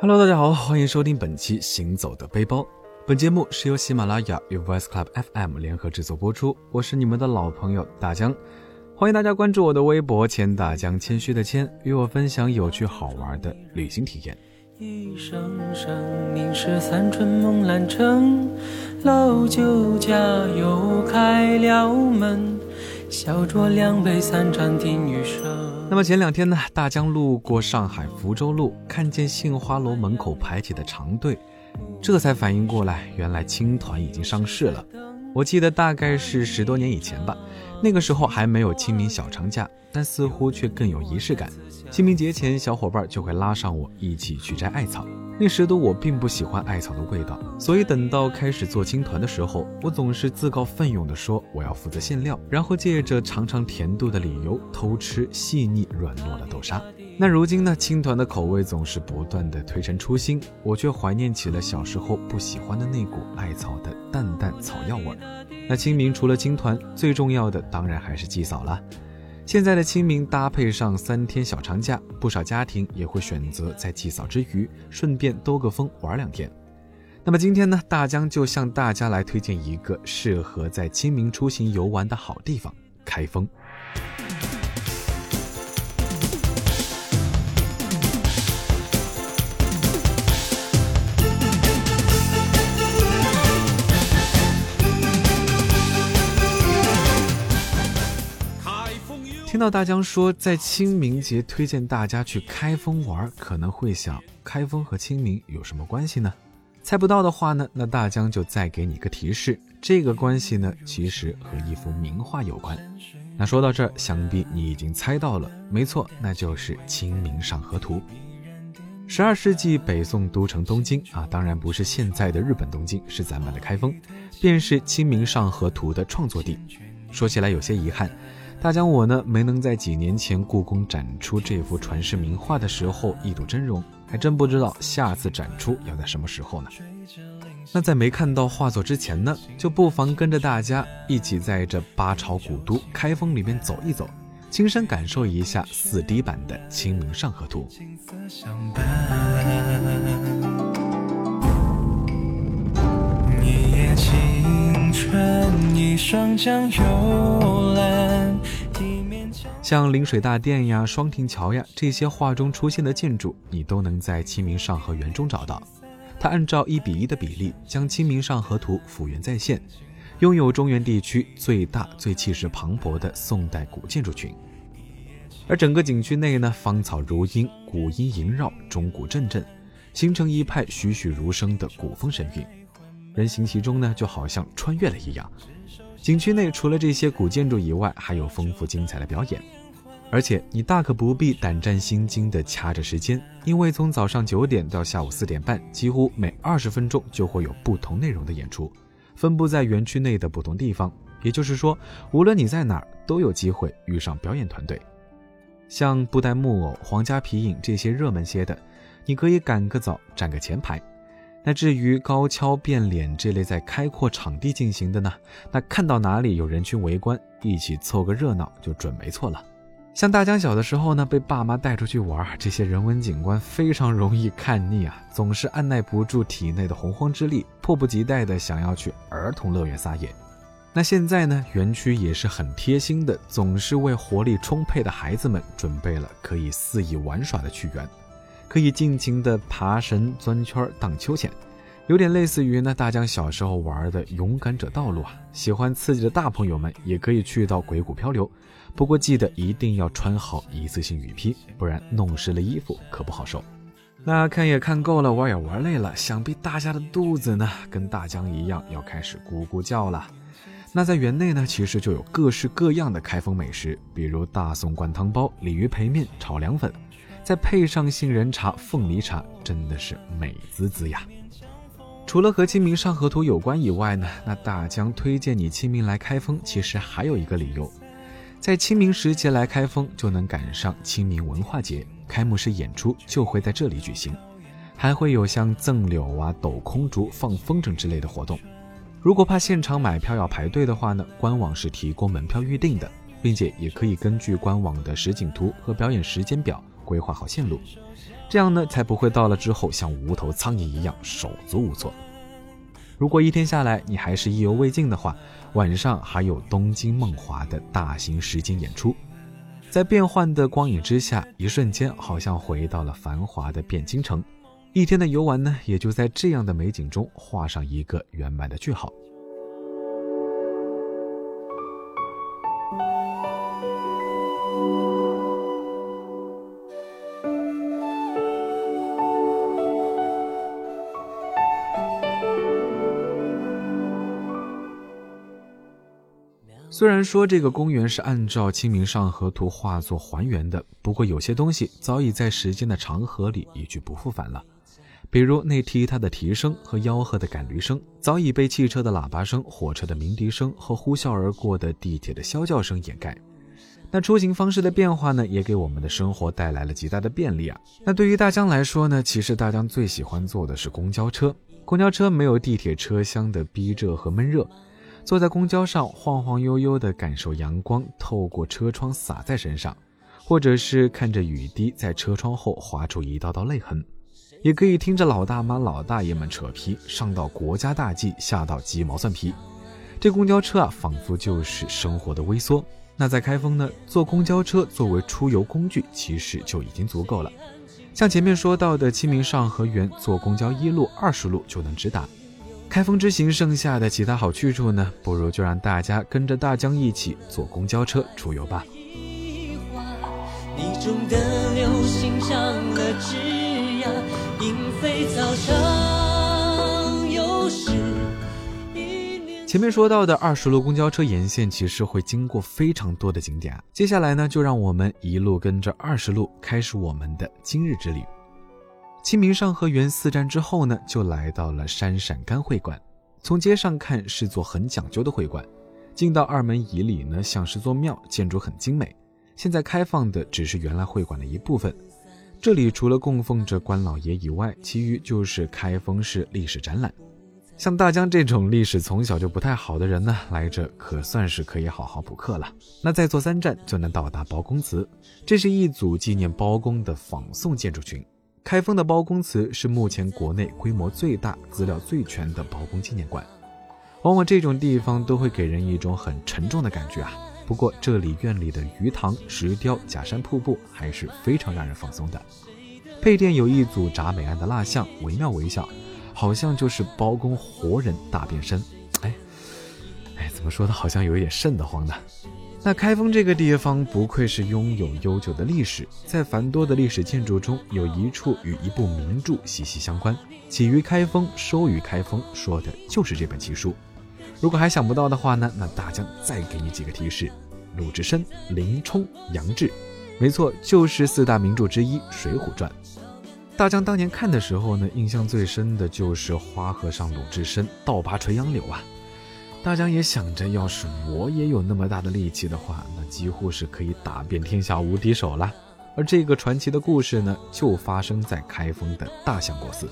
Hello，大家好，欢迎收听本期《行走的背包》。本节目是由喜马拉雅与 Voice Club FM 联合制作播出。我是你们的老朋友大江，欢迎大家关注我的微博“千大江”，谦虚的谦，与我分享有趣好玩的旅行体验。一声声，明是三春梦阑城，老酒家又开了门，小酌两杯三盏听雨声。那么前两天呢，大江路过上海福州路，看见杏花楼门口排起的长队，这才反应过来，原来青团已经上市了。我记得大概是十多年以前吧，那个时候还没有清明小长假，但似乎却更有仪式感。清明节前，小伙伴就会拉上我一起去摘艾草。那时的我并不喜欢艾草的味道，所以等到开始做青团的时候，我总是自告奋勇地说我要负责馅料，然后借着尝尝甜度的理由偷吃细腻软糯的豆沙。那如今呢，青团的口味总是不断的推陈出新，我却怀念起了小时候不喜欢的那股艾草的淡淡草药味儿。那清明除了青团，最重要的当然还是祭扫了。现在的清明搭配上三天小长假，不少家庭也会选择在祭扫之余，顺便兜个风玩两天。那么今天呢，大江就向大家来推荐一个适合在清明出行游玩的好地方——开封。听到大江说在清明节推荐大家去开封玩，可能会想开封和清明有什么关系呢？猜不到的话呢，那大江就再给你个提示，这个关系呢，其实和一幅名画有关。那说到这儿，想必你已经猜到了，没错，那就是《清明上河图》。十二世纪北宋都城东京啊，当然不是现在的日本东京，是咱们的开封，便是《清明上河图》的创作地。说起来有些遗憾。大江，我呢没能在几年前故宫展出这幅传世名画的时候一睹真容，还真不知道下次展出要在什么时候呢。那在没看到画作之前呢，就不妨跟着大家一起在这八朝古都开封里面走一走，亲身感受一下四 D 版的《清明上河图》。一夜青春，一双桨游览像临水大殿呀、双亭桥呀这些画中出现的建筑，你都能在《清明上河园》中找到。它按照一比一的比例，将《清明上河图》复原再现，拥有中原地区最大、最气势磅礴的宋代古建筑群。而整个景区内呢，芳草如茵，古音萦绕，钟鼓阵阵，形成一派栩栩如生的古风神韵。人行其中呢，就好像穿越了一样。景区内除了这些古建筑以外，还有丰富精彩的表演。而且你大可不必胆战心惊地掐着时间，因为从早上九点到下午四点半，几乎每二十分钟就会有不同内容的演出，分布在园区内的不同地方。也就是说，无论你在哪儿，都有机会遇上表演团队。像布袋木偶、皇家皮影这些热门些的，你可以赶个早，占个前排。那至于高跷变脸这类在开阔场地进行的呢？那看到哪里有人群围观，一起凑个热闹就准没错了。像大江小的时候呢，被爸妈带出去玩，这些人文景观非常容易看腻啊，总是按耐不住体内的洪荒之力，迫不及待的想要去儿童乐园撒野。那现在呢，园区也是很贴心的，总是为活力充沛的孩子们准备了可以肆意玩耍的趣园。可以尽情的爬绳、钻圈、荡秋千，有点类似于呢大江小时候玩的勇敢者道路啊。喜欢刺激的大朋友们也可以去到鬼谷漂流，不过记得一定要穿好一次性雨披，不然弄湿了衣服可不好受。那看也看够了，玩也玩累了，想必大家的肚子呢跟大江一样要开始咕咕叫了。那在园内呢，其实就有各式各样的开封美食，比如大宋灌汤包、鲤鱼培面、炒凉粉。再配上杏仁茶、凤梨茶，真的是美滋滋呀！除了和清明上河图有关以外呢，那大江推荐你清明来开封，其实还有一个理由，在清明时节来开封，就能赶上清明文化节开幕式演出就会在这里举行，还会有像赠柳啊、抖空竹、放风筝之类的活动。如果怕现场买票要排队的话呢，官网是提供门票预订的。并且也可以根据官网的实景图和表演时间表规划好线路，这样呢才不会到了之后像无头苍蝇一样手足无措。如果一天下来你还是意犹未尽的话，晚上还有东京梦华的大型实景演出，在变幻的光影之下，一瞬间好像回到了繁华的汴京城。一天的游玩呢，也就在这样的美景中画上一个圆满的句号。虽然说这个公园是按照《清明上河图》画作还原的，不过有些东西早已在时间的长河里一去不复返了。比如那踢踏的蹄声和吆喝的赶驴声，早已被汽车的喇叭声、火车的鸣笛声和呼啸而过的地铁的啸叫声掩盖。那出行方式的变化呢，也给我们的生活带来了极大的便利啊。那对于大江来说呢，其实大江最喜欢坐的是公交车。公交车没有地铁车厢的逼仄和闷热，坐在公交上晃晃悠悠地感受阳光透过车窗洒在身上，或者是看着雨滴在车窗后划出一道道泪痕。也可以听着老大妈、老大爷们扯皮，上到国家大计，下到鸡毛蒜皮。这公交车啊，仿佛就是生活的微缩。那在开封呢，坐公交车作为出游工具，其实就已经足够了。像前面说到的清明上河园，坐公交一路、二十路就能直达。开封之行剩下的其他好去处呢，不如就让大家跟着大江一起坐公交车出游吧。你种的流星上了前面说到的二十路公交车沿线，其实会经过非常多的景点。接下来呢，就让我们一路跟着二十路，开始我们的今日之旅。清明上河园四站之后呢，就来到了山陕甘会馆。从街上看是座很讲究的会馆，进到二门以里呢，像是座庙，建筑很精美。现在开放的只是原来会馆的一部分。这里除了供奉着关老爷以外，其余就是开封市历史展览。像大江这种历史从小就不太好的人呢，来这可算是可以好好补课了。那再坐三站就能到达包公祠，这是一组纪念包公的仿宋建筑群。开封的包公祠是目前国内规模最大、资料最全的包公纪念馆。往往这种地方都会给人一种很沉重的感觉啊。不过这里院里的鱼塘、石雕、假山瀑布还是非常让人放松的。配殿有一组铡美案的蜡像，惟妙惟肖，好像就是包公活人大变身。哎，哎，怎么说的，好像有一点瘆得慌呢。那开封这个地方不愧是拥有悠久的历史，在繁多的历史建筑中，有一处与一部名著息息相关，起于开封，收于开封，说的就是这本奇书。如果还想不到的话呢，那大江再给你几个提示：鲁智深、林冲、杨志，没错，就是四大名著之一《水浒传》。大江当年看的时候呢，印象最深的就是花和尚鲁智深倒拔垂杨柳啊。大家也想着，要是我也有那么大的力气的话，那几乎是可以打遍天下无敌手了。而这个传奇的故事呢，就发生在开封的大相国寺。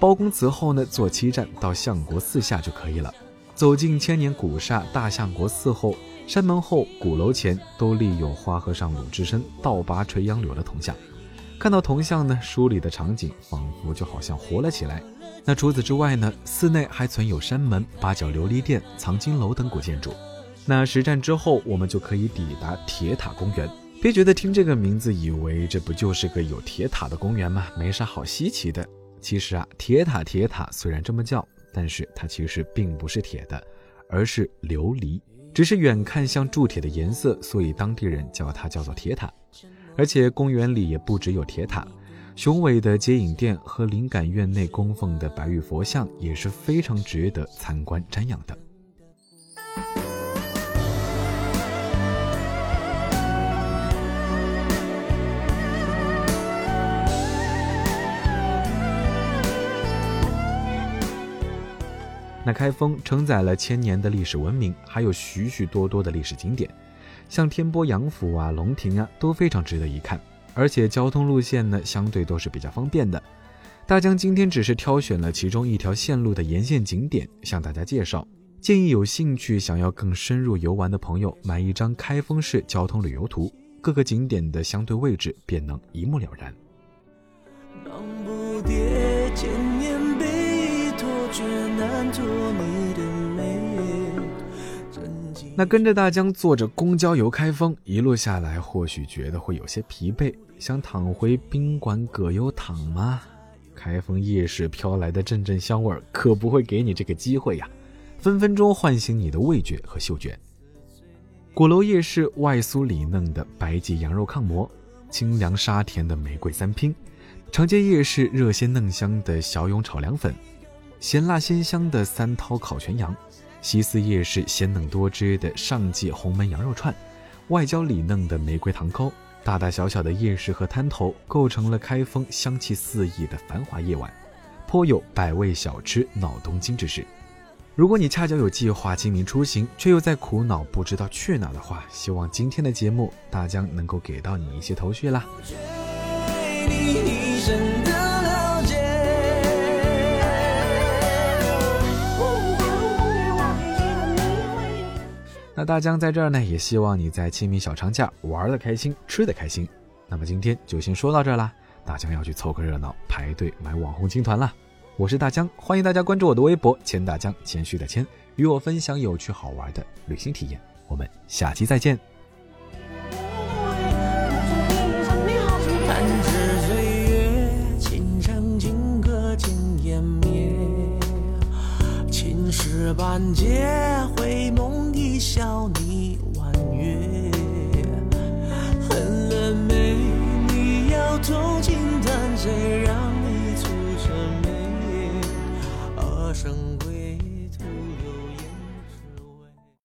包公祠后呢，坐七站到相国寺下就可以了。走进千年古刹大相国寺后，山门后鼓楼前都立有花和尚鲁智深倒拔垂杨柳的铜像。看到铜像呢，书里的场景仿佛就好像活了起来。那除此之外呢，寺内还存有山门、八角琉璃殿、藏经楼等古建筑。那实战之后，我们就可以抵达铁塔公园。别觉得听这个名字，以为这不就是个有铁塔的公园吗？没啥好稀奇的。其实啊，铁塔铁塔虽然这么叫。但是它其实并不是铁的，而是琉璃，只是远看像铸铁的颜色，所以当地人叫它叫做铁塔。而且公园里也不只有铁塔，雄伟的接引殿和灵感院内供奉的白玉佛像也是非常值得参观瞻仰的。那开封承载了千年的历史文明，还有许许多多的历史景点，像天波杨府啊、龙亭啊，都非常值得一看。而且交通路线呢，相对都是比较方便的。大江今天只是挑选了其中一条线路的沿线景点，向大家介绍。建议有兴趣想要更深入游玩的朋友买一张开封市交通旅游图，各个景点的相对位置便能一目了然。那跟着大江坐着公交游开封，一路下来，或许觉得会有些疲惫，想躺回宾馆葛优躺吗？开封夜市飘来的阵阵香味可不会给你这个机会呀，分分钟唤醒你的味觉和嗅觉。鼓楼夜市外酥里嫩的白吉羊肉炕馍，清凉沙甜的玫瑰三拼，长街夜市热鲜嫩香的小勇炒凉粉，咸辣鲜香的三涛烤全羊。西四夜市鲜嫩多汁的上记红焖羊肉串，外焦里嫩的玫瑰糖糕，大大小小的夜市和摊头构成了开封香气四溢的繁华夜晚，颇有百味小吃闹东京之势。如果你恰巧有计划清明出行，却又在苦恼不知道去哪的话，希望今天的节目大江能够给到你一些头绪啦。那大江在这儿呢，也希望你在清明小长假玩的开心，吃的开心。那么今天就先说到这儿啦，大江要去凑个热闹，排队买网红青团了。我是大江，欢迎大家关注我的微博“谦大江”，谦虚的谦，与我分享有趣好玩的旅行体验。我们下期再见。半截回眸。笑你婉约。恨了没？你要痛尽断绝。